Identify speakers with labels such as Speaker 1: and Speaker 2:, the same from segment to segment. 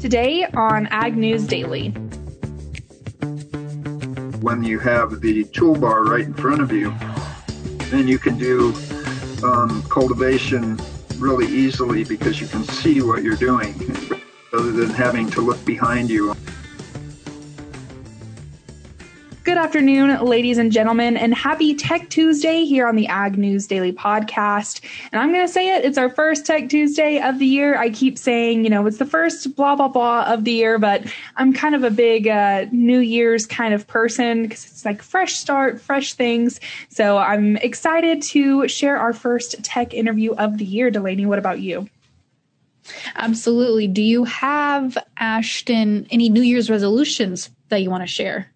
Speaker 1: Today on Ag News Daily.
Speaker 2: When you have the toolbar right in front of you, then you can do um, cultivation really easily because you can see what you're doing rather than having to look behind you.
Speaker 1: Good afternoon, ladies and gentlemen, and happy Tech Tuesday here on the Ag News Daily podcast. And I'm going to say it, it's our first Tech Tuesday of the year. I keep saying, you know, it's the first blah, blah, blah of the year, but I'm kind of a big uh, New Year's kind of person because it's like fresh start, fresh things. So I'm excited to share our first tech interview of the year. Delaney, what about you?
Speaker 3: Absolutely. Do you have, Ashton, any New Year's resolutions that you want to share?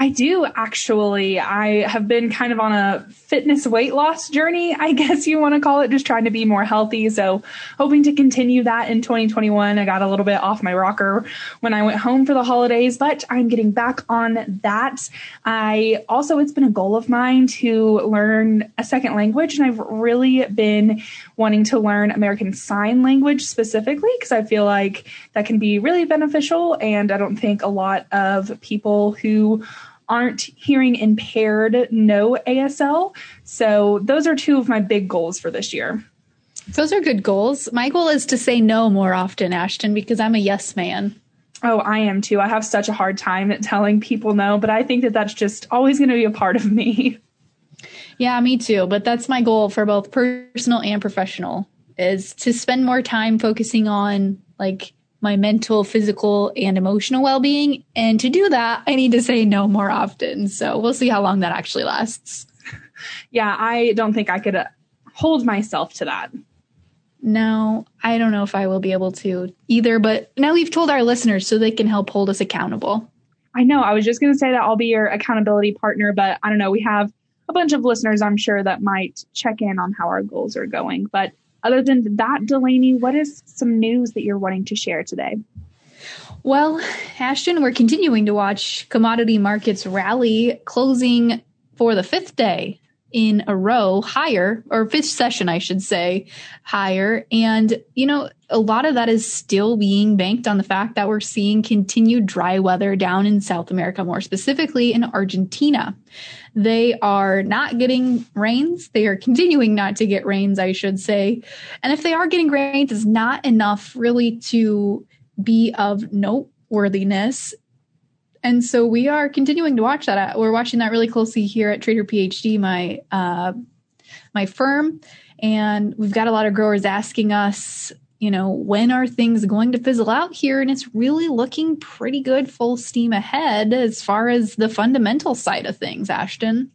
Speaker 1: I do actually. I have been kind of on a fitness weight loss journey, I guess you want to call it, just trying to be more healthy. So, hoping to continue that in 2021. I got a little bit off my rocker when I went home for the holidays, but I'm getting back on that. I also, it's been a goal of mine to learn a second language, and I've really been wanting to learn American Sign Language specifically because I feel like that can be really beneficial. And I don't think a lot of people who aren't hearing impaired know ASL. So those are two of my big goals for this year.
Speaker 3: Those are good goals. My goal is to say no more often, Ashton, because I'm a yes man.
Speaker 1: Oh, I am too. I have such a hard time at telling people no, but I think that that's just always going to be a part of me.
Speaker 3: Yeah, me too. But that's my goal for both personal and professional is to spend more time focusing on like my mental, physical, and emotional well being. And to do that, I need to say no more often. So we'll see how long that actually lasts.
Speaker 1: Yeah, I don't think I could uh, hold myself to that.
Speaker 3: No, I don't know if I will be able to either, but now we've told our listeners so they can help hold us accountable.
Speaker 1: I know. I was just going to say that I'll be your accountability partner, but I don't know. We have a bunch of listeners, I'm sure, that might check in on how our goals are going. But other than that, Delaney, what is some news that you're wanting to share today?
Speaker 3: Well, Ashton, we're continuing to watch commodity markets rally, closing for the fifth day in a row higher, or fifth session, I should say, higher. And, you know, a lot of that is still being banked on the fact that we're seeing continued dry weather down in South America, more specifically in Argentina. They are not getting rains. They are continuing not to get rains, I should say. And if they are getting rains, it's not enough really to be of noteworthiness and so we are continuing to watch that. We're watching that really closely here at Trader PhD, my uh, my firm, and we've got a lot of growers asking us, you know, when are things going to fizzle out here? And it's really looking pretty good, full steam ahead as far as the fundamental side of things. Ashton.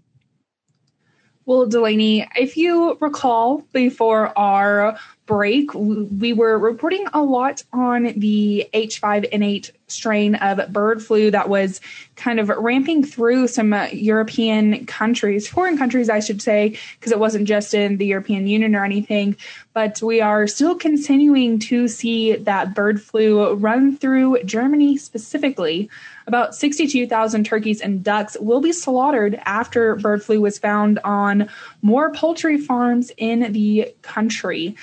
Speaker 1: Well, Delaney, if you recall before our break, we were reporting a lot on the H5N8 strain of bird flu that was kind of ramping through some uh, European countries, foreign countries, I should say, because it wasn't just in the European Union or anything. But we are still continuing to see that bird flu run through Germany specifically. About 62,000 turkeys and ducks will be slaughtered after bird flu was found on more poultry farms in the country.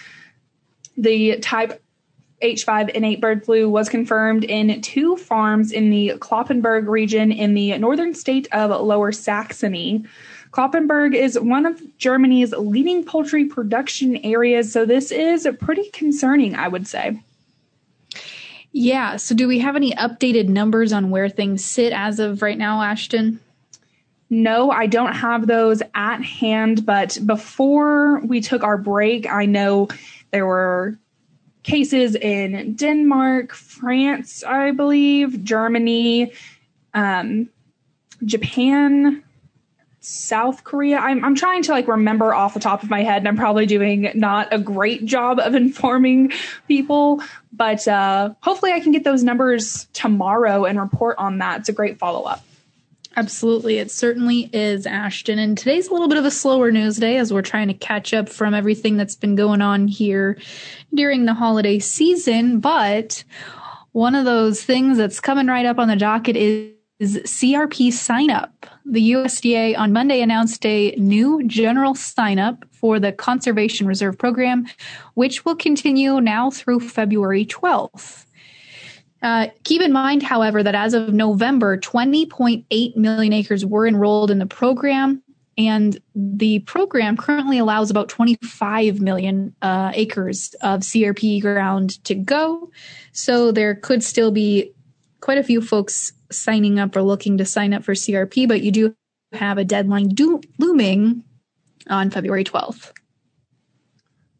Speaker 1: The type H5N8 bird flu was confirmed in two farms in the Cloppenburg region in the northern state of Lower Saxony. Cloppenburg is one of Germany's leading poultry production areas, so this is pretty concerning, I would say.
Speaker 3: Yeah. So, do we have any updated numbers on where things sit as of right now, Ashton?
Speaker 1: No, I don't have those at hand. But before we took our break, I know there were cases in Denmark, France, I believe, Germany, um, Japan, South Korea. I'm, I'm trying to like remember off the top of my head, and I'm probably doing not a great job of informing people, but uh, hopefully I can get those numbers tomorrow and report on that. It's a great follow up.
Speaker 3: Absolutely. It certainly is, Ashton. And today's a little bit of a slower news day as we're trying to catch up from everything that's been going on here during the holiday season. But one of those things that's coming right up on the docket is, is CRP sign up. The USDA on Monday announced a new general sign up for the Conservation Reserve Program, which will continue now through February 12th. Uh, keep in mind, however, that as of November, 20.8 million acres were enrolled in the program, and the program currently allows about 25 million uh, acres of CRP ground to go. So there could still be quite a few folks signing up or looking to sign up for CRP, but you do have a deadline do- looming on February 12th.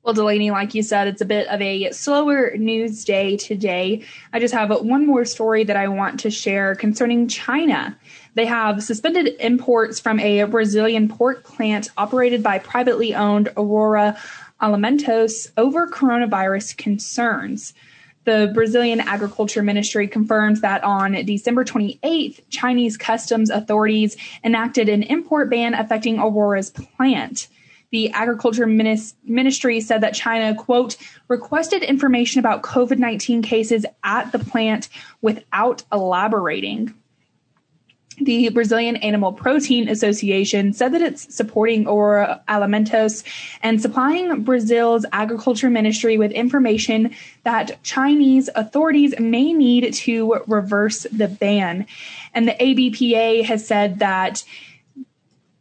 Speaker 1: Well, Delaney, like you said, it's a bit of a slower news day today. I just have one more story that I want to share concerning China. They have suspended imports from a Brazilian pork plant operated by privately owned Aurora Alimentos over coronavirus concerns. The Brazilian Agriculture Ministry confirms that on December 28th, Chinese customs authorities enacted an import ban affecting Aurora's plant the agriculture ministry said that China, quote, requested information about COVID 19 cases at the plant without elaborating. The Brazilian Animal Protein Association said that it's supporting Aurora Alimentos and supplying Brazil's agriculture ministry with information that Chinese authorities may need to reverse the ban. And the ABPA has said that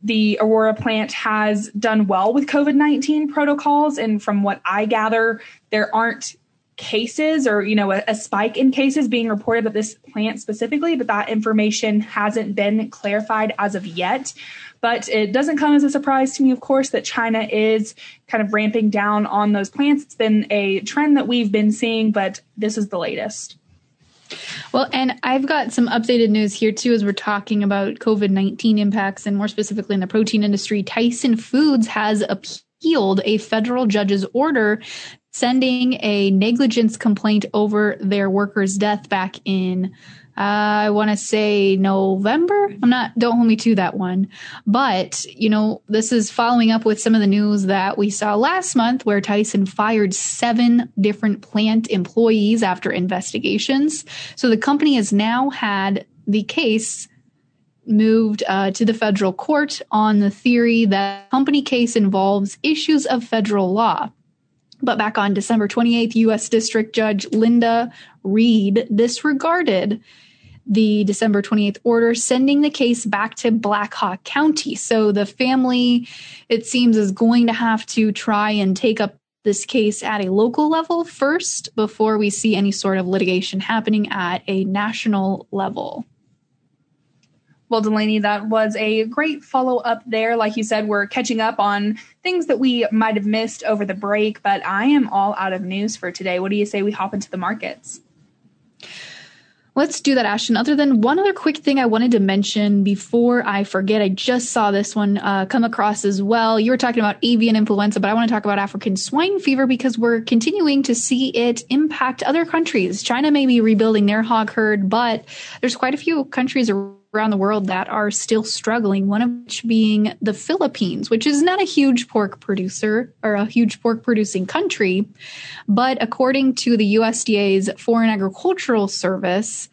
Speaker 1: the Aurora plant has done well with COVID 19 protocols. And from what I gather, there aren't cases or, you know, a, a, spike in cases being reported at this plant specifically, but that information hasn't been clarified as of yet. But it doesn't come as a surprise to me, of course, that China is kind of ramping down on those plants. It's been a trend that we've been seeing, but this is the latest.
Speaker 3: Well, and I've got some updated news here too as we're talking about COVID 19 impacts and more specifically in the protein industry. Tyson Foods has appealed a federal judge's order sending a negligence complaint over their worker's death back in uh, I want to say November. I'm not, don't hold me to that one. But, you know, this is following up with some of the news that we saw last month where Tyson fired seven different plant employees after investigations. So the company has now had the case moved uh, to the federal court on the theory that company case involves issues of federal law. But back on December 28th, U.S. District Judge Linda Reade disregarded the December 28th order, sending the case back to Black Hawk County. So the family, it seems, is going to have to try and take up this case at a local level first before we see any sort of litigation happening at a national level.
Speaker 1: Well, Delaney, that was a great follow up there. Like you said, we're catching up on things that we might have missed over the break, but I am all out of news for today. What do you say we hop into the markets?
Speaker 3: Let's do that, Ashton. Other than one other quick thing I wanted to mention before I forget, I just saw this one uh, come across as well. You were talking about avian influenza, but I want to talk about African swine fever because we're continuing to see it impact other countries. China may be rebuilding their hog herd, but there's quite a few countries around around the world that are still struggling, one of which being the Philippines, which is not a huge pork producer or a huge pork producing country. But according to the USDA's Foreign Agricultural Service,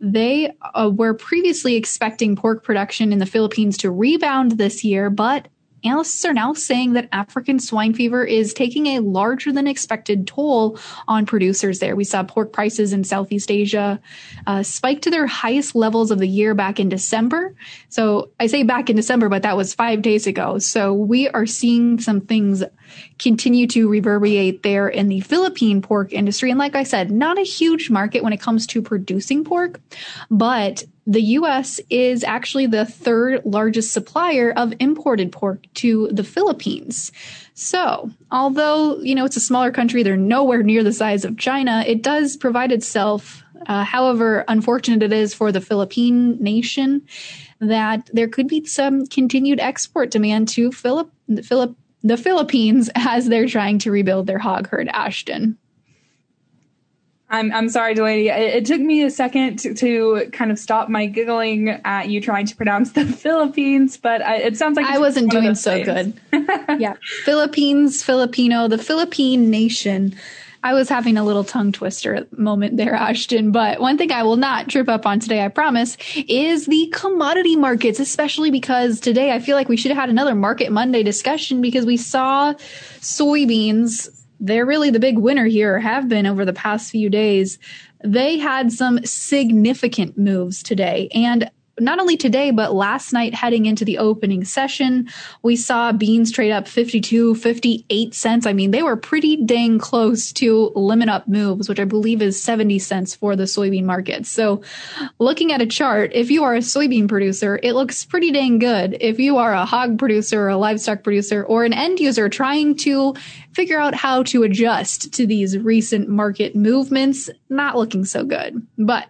Speaker 3: they uh, were previously expecting pork production in the Philippines to rebound this year, but analysts are now saying that African swine fever is taking a larger than expected toll on producers there. We saw pork prices in Southeast Asia uh, spike to their highest levels of the year back in December. So I say back in December, but that was five days ago. So we are seeing some things continue to reverberate there in the Philippine pork industry. And like I said, not a huge market when it comes to producing pork, but the US is actually the third largest supplier of imported pork to the Philippines. So, although, you know, it's a smaller country, they're nowhere near the size of China, it does provide itself, uh, however unfortunate it is for the Philippine nation, that there could be some continued export demand to Philip, Philip, the Philippines as they're trying to rebuild their hog herd, Ashton.
Speaker 1: I'm I'm sorry, Delaney. It, it took me a second to, to, kind of stop my giggling at you trying to pronounce the Philippines, but I, it sounds like
Speaker 3: I wasn't doing so things. good. yeah, Philippines, Filipino, the Philippine nation. I was having a little tongue twister moment there, Ashton. But one thing I will not trip up on today, I promise, is the commodity markets, especially because today I feel like we should have had another Market Monday discussion because we saw soybeans they're really the big winner here, have been over the past few days. They had some significant moves today. And not only today, but last night heading into the opening session, we saw beans trade up 52, 58 cents. I mean, they were pretty dang close to limit up moves, which I believe is 70 cents for the soybean market. So looking at a chart, if you are a soybean producer, it looks pretty dang good. If you are a hog producer or a livestock producer or an end user trying to figure out how to adjust to these recent market movements, not looking so good. But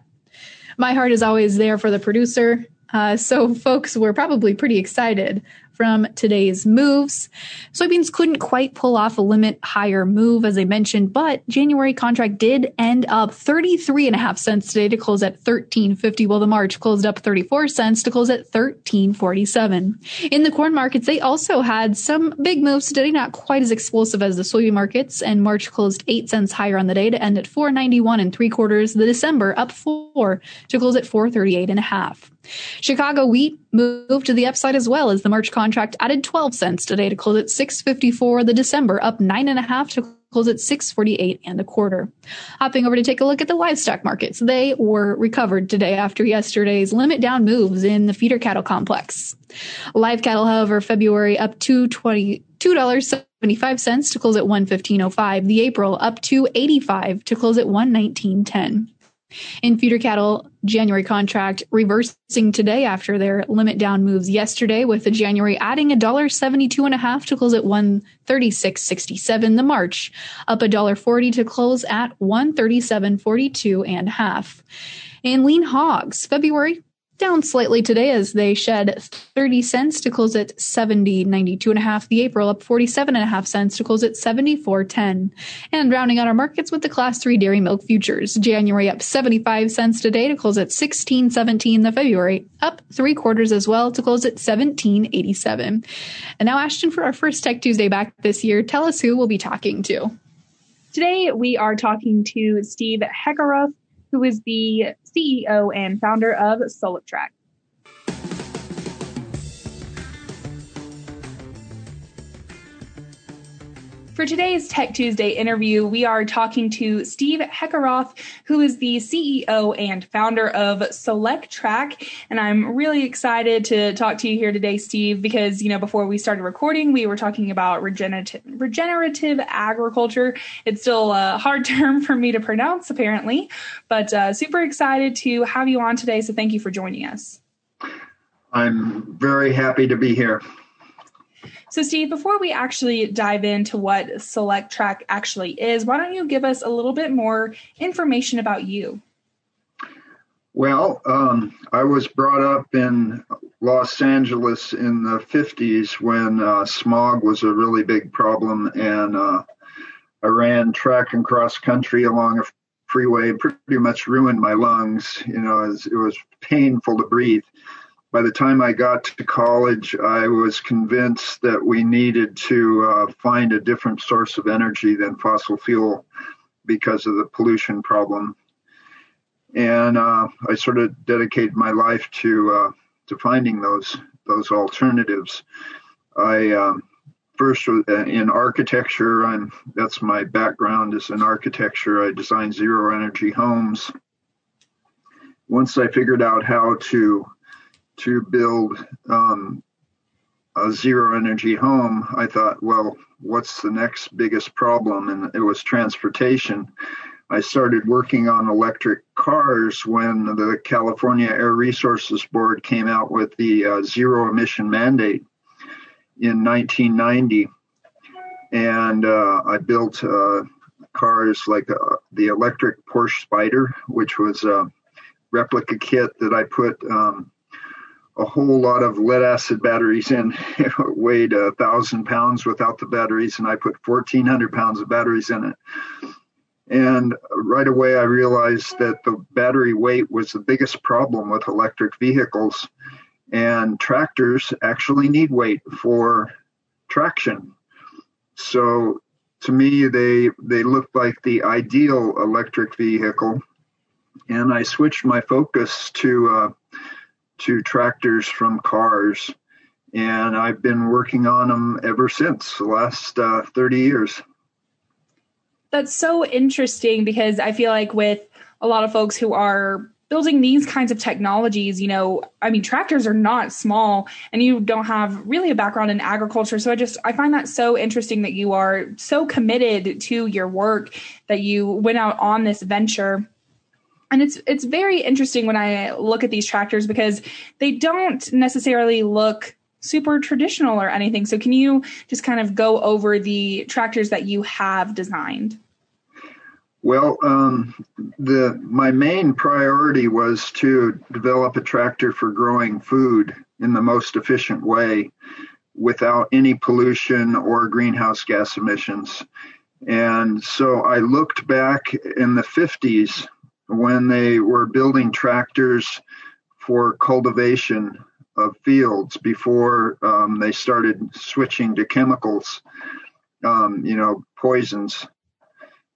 Speaker 3: my heart is always there for the producer. Uh, so folks were probably pretty excited from today's moves. Soybeans couldn't quite pull off a limit higher move, as I mentioned, but January contract did end up 33 and a half cents today to close at 13.50, while the March closed up 34 cents to close at 13.47. In the corn markets, they also had some big moves today, not quite as explosive as the soybean markets, and March closed 8 cents higher on the day to end at 491 and three quarters. The December up 4 to close at 438 and a half. Chicago wheat moved to the upside as well as the March contract added 12 cents today to close at 654. The December up nine and a half to close at 648 and a quarter. Hopping over to take a look at the livestock markets. They were recovered today after yesterday's limit down moves in the feeder cattle complex. Live cattle, however, February up to 20, $2.75 to close at 115.05. The April up to 85 to close at 119.10. In feeder cattle, January contract reversing today after their limit down moves yesterday, with the January adding a dollar seventy-two and a half to close at one thirty-six sixty-seven. The March up a dollar forty to close at one thirty-seven forty-two and a half. In lean hogs, February down slightly today as they shed 30 cents to close at 70 92 and a half. The april up 47 and a half cents to close at 74.10 and rounding out our markets with the class 3 dairy milk futures. January up 75 cents today to close at 16.17 the february up three quarters as well to close at 17.87 and now ashton for our first tech tuesday back this year tell us who we'll be talking to.
Speaker 1: Today we are talking to steve heckeroth who is the CEO and founder of Solectrac. For today's Tech Tuesday interview, we are talking to Steve Heckeroth, who is the CEO and founder of Select Solectrac. And I'm really excited to talk to you here today, Steve, because, you know, before we started recording, we were talking about regenerative, regenerative agriculture. It's still a hard term for me to pronounce, apparently, but uh, super excited to have you on today. So thank you for joining us.
Speaker 2: I'm very happy to be here.
Speaker 1: So, Steve, before we actually dive into what Solectrac actually is, why don't you give us a little bit more information about you?
Speaker 2: Well, um, I was brought up in Los Angeles in the 50s when uh, smog was a really big problem, and uh, I ran track and cross country along a freeway, pretty much ruined my lungs. You know, it was, it was painful to breathe by the time I got to college, I was convinced that we needed to uh, find a different source of energy than fossil fuel because of the pollution problem. And uh, I sort of dedicated my life to uh, to finding those those alternatives. I um, first uh, in architecture. I'm that's my background is in architecture. I designed zero energy homes. Once I figured out how to to build um, a zero energy home, I thought, well, what's the next biggest problem? And it was transportation. I started working on electric cars when the California Air Resources Board came out with the uh, zero emission mandate in 1990. And uh, I built uh, cars like uh, the electric Porsche Spider, which was a replica kit that I put um, a whole lot of lead acid batteries in. It weighed a thousand pounds without the batteries, and I put 1,400 pounds of batteries in it. And right away, I realized that the battery weight was the biggest problem with electric vehicles. And tractors actually need weight for traction. So to me, they they looked like the ideal electric vehicle. And I switched my focus to uh, to tractors from cars. And I've been working on them ever since the last uh, 30 years.
Speaker 1: That's so interesting because I feel like with a lot of folks who are building these kinds of technologies, you know, I mean, tractors are not small and you don't have really a background in agriculture. So I just, I find that so interesting that you are so committed to your work that you went out on this venture. And it's, it's very interesting when I look at these tractors because they don't necessarily look super traditional or anything. So can you just kind of go over the tractors that you have designed?
Speaker 2: Well, um, the my main priority was to develop a tractor for growing food in the most efficient way, without any pollution or greenhouse gas emissions. And so I looked back in the 50s when they were building tractors for cultivation of fields before um, they started switching to chemicals, um, you know, poisons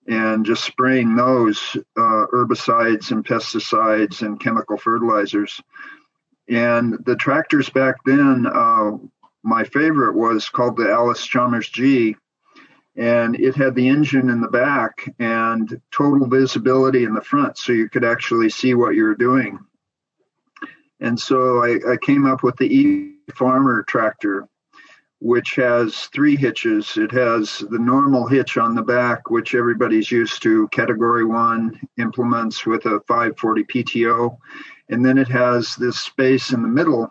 Speaker 2: and just spraying those uh, herbicides and pesticides and chemical fertilizers. And the tractors back then, uh, my favorite was called the Allis Chalmers G, and it had the engine in the back and total visibility in the front, so you could actually see what you were doing. And so I, I came up with the E Farmer tractor, which has three hitches. It has the normal hitch on the back, which everybody's used to, category one implements with a 540 PTO. And then it has this space in the middle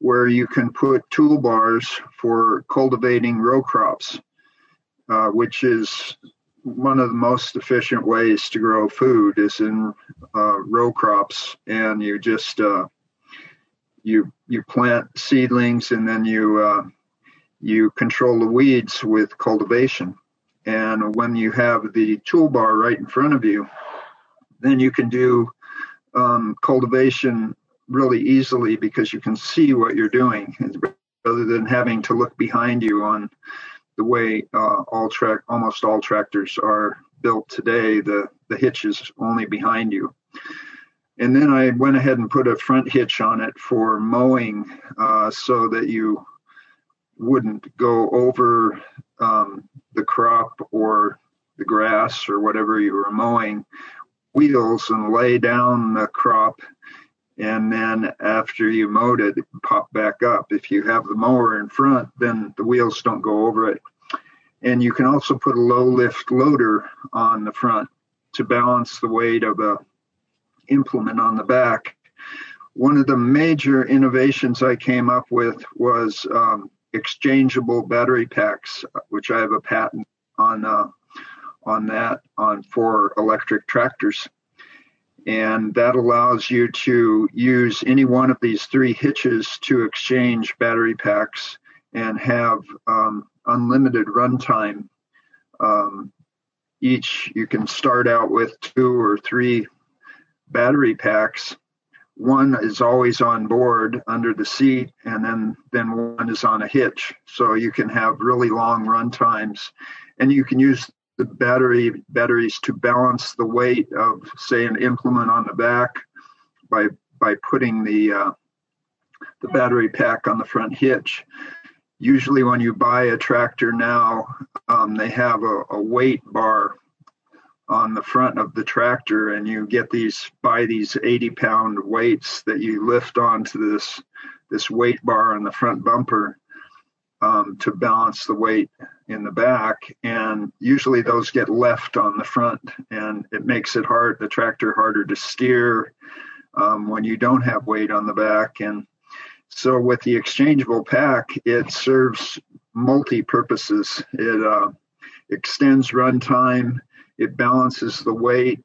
Speaker 2: where you can put toolbars for cultivating row crops, uh, which is one of the most efficient ways to grow food is in uh, row crops. And you just, uh, you, you plant seedlings and then you, uh, you control the weeds with cultivation. And when you have the toolbar right in front of you, then you can do um, cultivation really easily because you can see what you're doing rather than having to look behind you on the way uh, all track almost all tractors are built today. The the hitch is only behind you. And then I went ahead and put a front hitch on it for mowing uh, so that you wouldn't go over um, the crop or the grass or whatever you were mowing wheels and lay down the crop and then after you mowed it, it pop back up. If you have the mower in front, then the wheels don't go over it. And you can also put a low lift loader on the front to balance the weight of a implement on the back. One of the major innovations I came up with was um, exchangeable battery packs, which I have a patent on uh, on that on for electric tractors. And that allows you to use any one of these three hitches to exchange battery packs and have um, unlimited runtime. Um, each you can start out with two or three battery packs one is always on board under the seat and then then one is on a hitch so you can have really long run times and you can use the battery batteries to balance the weight of say an implement on the back by by putting the uh, the battery pack on the front hitch. Usually when you buy a tractor now um, they have a, a weight bar on the front of the tractor and you get these buy these 80 pound weights that you lift onto this this weight bar on the front bumper um, to balance the weight in the back. And usually those get left on the front and it makes it hard the tractor harder to steer um, when you don't have weight on the back. And so with the exchangeable pack it serves multi purposes it uh, extends runtime it balances the weight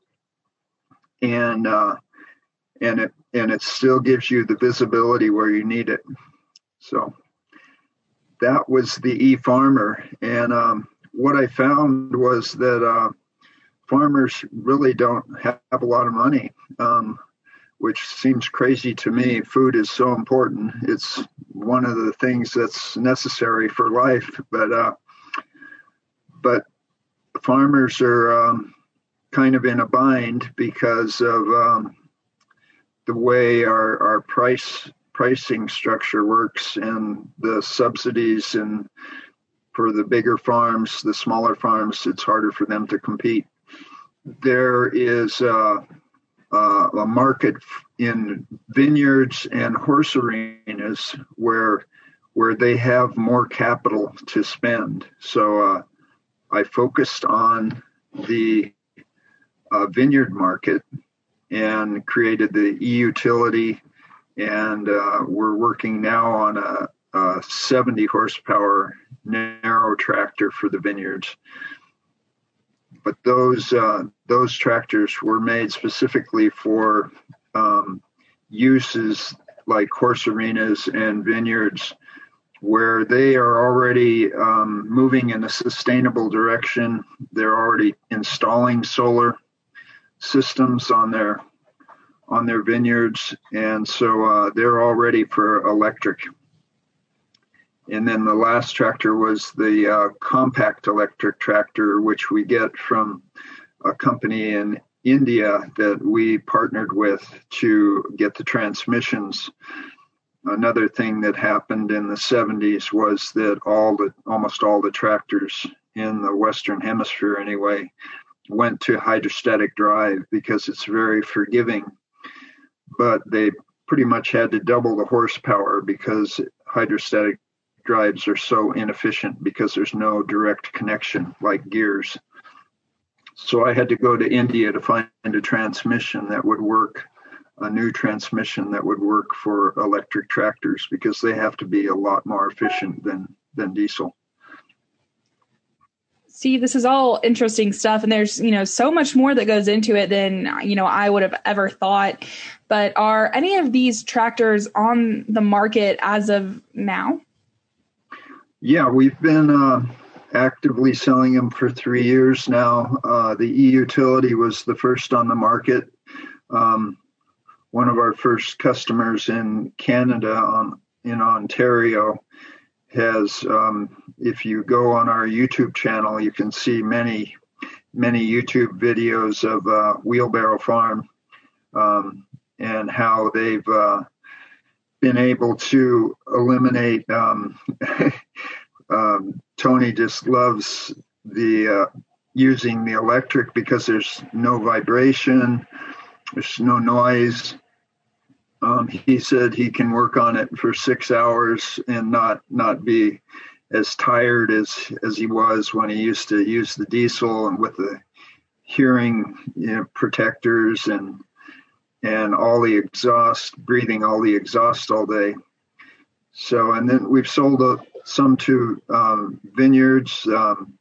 Speaker 2: and uh, and it and it still gives you the visibility where you need it. So that was the e-farmer. And um, what i found was that uh, farmers really don't have a lot of money um, which seems crazy to me. Food is so important. It's one of the things that's necessary for life but uh, but farmers are um, kind of in a bind because of um, the way our, our price pricing structure works and the subsidies and for the bigger farms, the smaller farms, it's harder for them to compete. There is uh, uh, a market in vineyards and horse arenas where where they have more capital to spend. So uh, I focused on the uh, vineyard market and created the e-utility, and uh, we're working now on a, a 70 horsepower narrow tractor for the vineyards. But those uh, those tractors were made specifically for um, uses like horse arenas and vineyards where they are already um, moving in a sustainable direction. They're already installing solar systems on their on their vineyards, and so uh, they're all ready for electric. And then the last tractor was the uh, compact electric tractor, which we get from a company in India that we partnered with to get the transmissions. Another thing that happened in the 70s was that all the almost all the tractors in the Western Hemisphere, anyway, went to hydrostatic drive because it's very forgiving. But they pretty much had to double the horsepower because hydrostatic drives are so inefficient because there's no direct connection like gears. So I had to go to India to find a transmission that would work, a new transmission that would work for electric tractors because they have to be a lot more efficient than than diesel.
Speaker 1: See, this is all interesting stuff, and there's you know so much more that goes into it than you know I would have ever thought. But are any of these tractors on the market as of now?
Speaker 2: Yeah, we've been uh, actively selling them for three years now. Uh, the e utility was the first on the market. Um, one of our first customers in Canada, on in Ontario, has. Um, if you go on our YouTube channel, you can see many many YouTube videos of uh, Wheelbarrow Farm um, and how they've uh, been able to eliminate um, um, Tony just loves the uh, using the electric because there's no vibration, there's no noise. Um, he said he can work on it for six hours and not not be as tired as as he was when he used to use the diesel and with the hearing you know, protectors and and all the exhaust, breathing all the exhaust all day. So, and then we've sold a, some to um, vineyards. Um,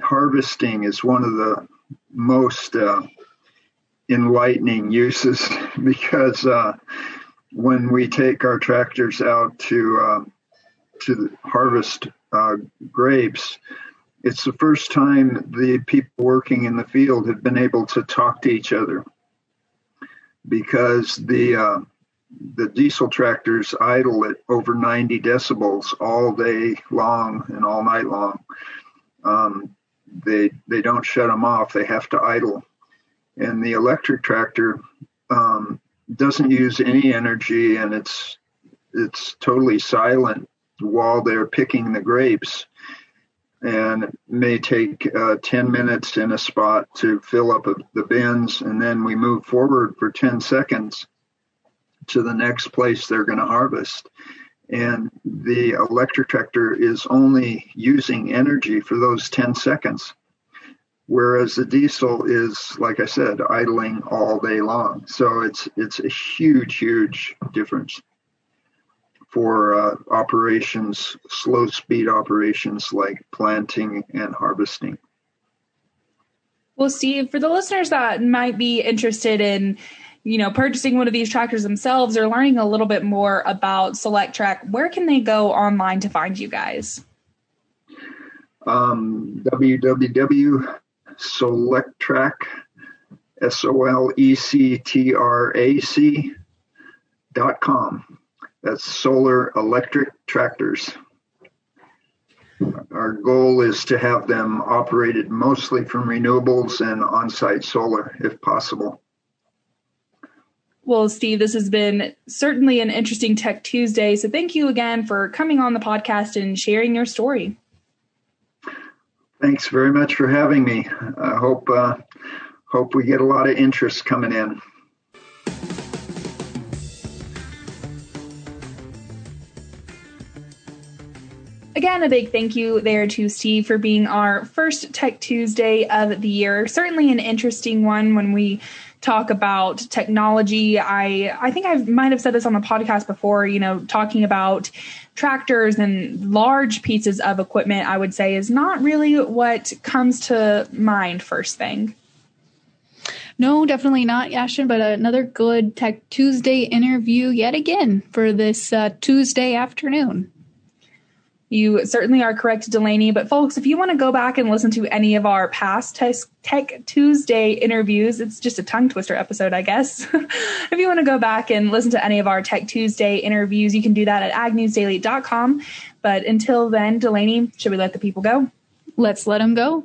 Speaker 2: harvesting is one of the most uh, enlightening uses because uh, when we take our tractors out to uh, to harvest uh, grapes, it's the first time the people working in the field have been able to talk to each other because the uh, the diesel tractors idle at over 90 decibels all day long and all night long. Um, they they don't shut them off; they have to idle. And the electric tractor um, doesn't use any energy, and it's it's totally silent while they're picking the grapes. And it may take uh, 10 minutes in a spot to fill up the bins, and then we move forward for 10 seconds to the next place they're going to harvest. And the electric tractor is only using energy for those 10 seconds. Whereas the diesel is, like I said, idling all day long. So it's it's a huge, huge difference for uh, operations, slow speed operations like planting and harvesting.
Speaker 1: Well, Steve, for the listeners that might be interested in you know, purchasing one of these tractors themselves or learning a little bit more about Solectrac, where can they go online to find you guys?
Speaker 2: Um, www.solectrac, S O L E C T R A C dot com. That's solar electric tractors. Our goal is to have them operated mostly from renewables and on site solar if possible.
Speaker 1: Well, Steve, this has been certainly an interesting Tech Tuesday. So thank you again for coming on the podcast and sharing your story.
Speaker 2: Thanks very much for having me. I hope uh, hope we get a lot of interest coming in.
Speaker 1: Again, a big thank you there to Steve for being our first Tech Tuesday of the year. Certainly an interesting one when we talk about technology. I I think I might have said this on the podcast before, you know, talking about tractors and large pieces of equipment, I would say is not really what comes to mind first thing.
Speaker 3: No, definitely not, Ashton, but another good Tech Tuesday interview yet again for this uh, Tuesday afternoon.
Speaker 1: You certainly are correct, Delaney. But folks, if you want to go back and listen to any of our past Tech Tuesday interviews, it's just a tongue twister episode, I guess. if you want to go back and listen to any of our Tech Tuesday interviews, you can do that at agnewsdaily.com. But until then, Delaney, should we let the people go?
Speaker 3: Let's let them go.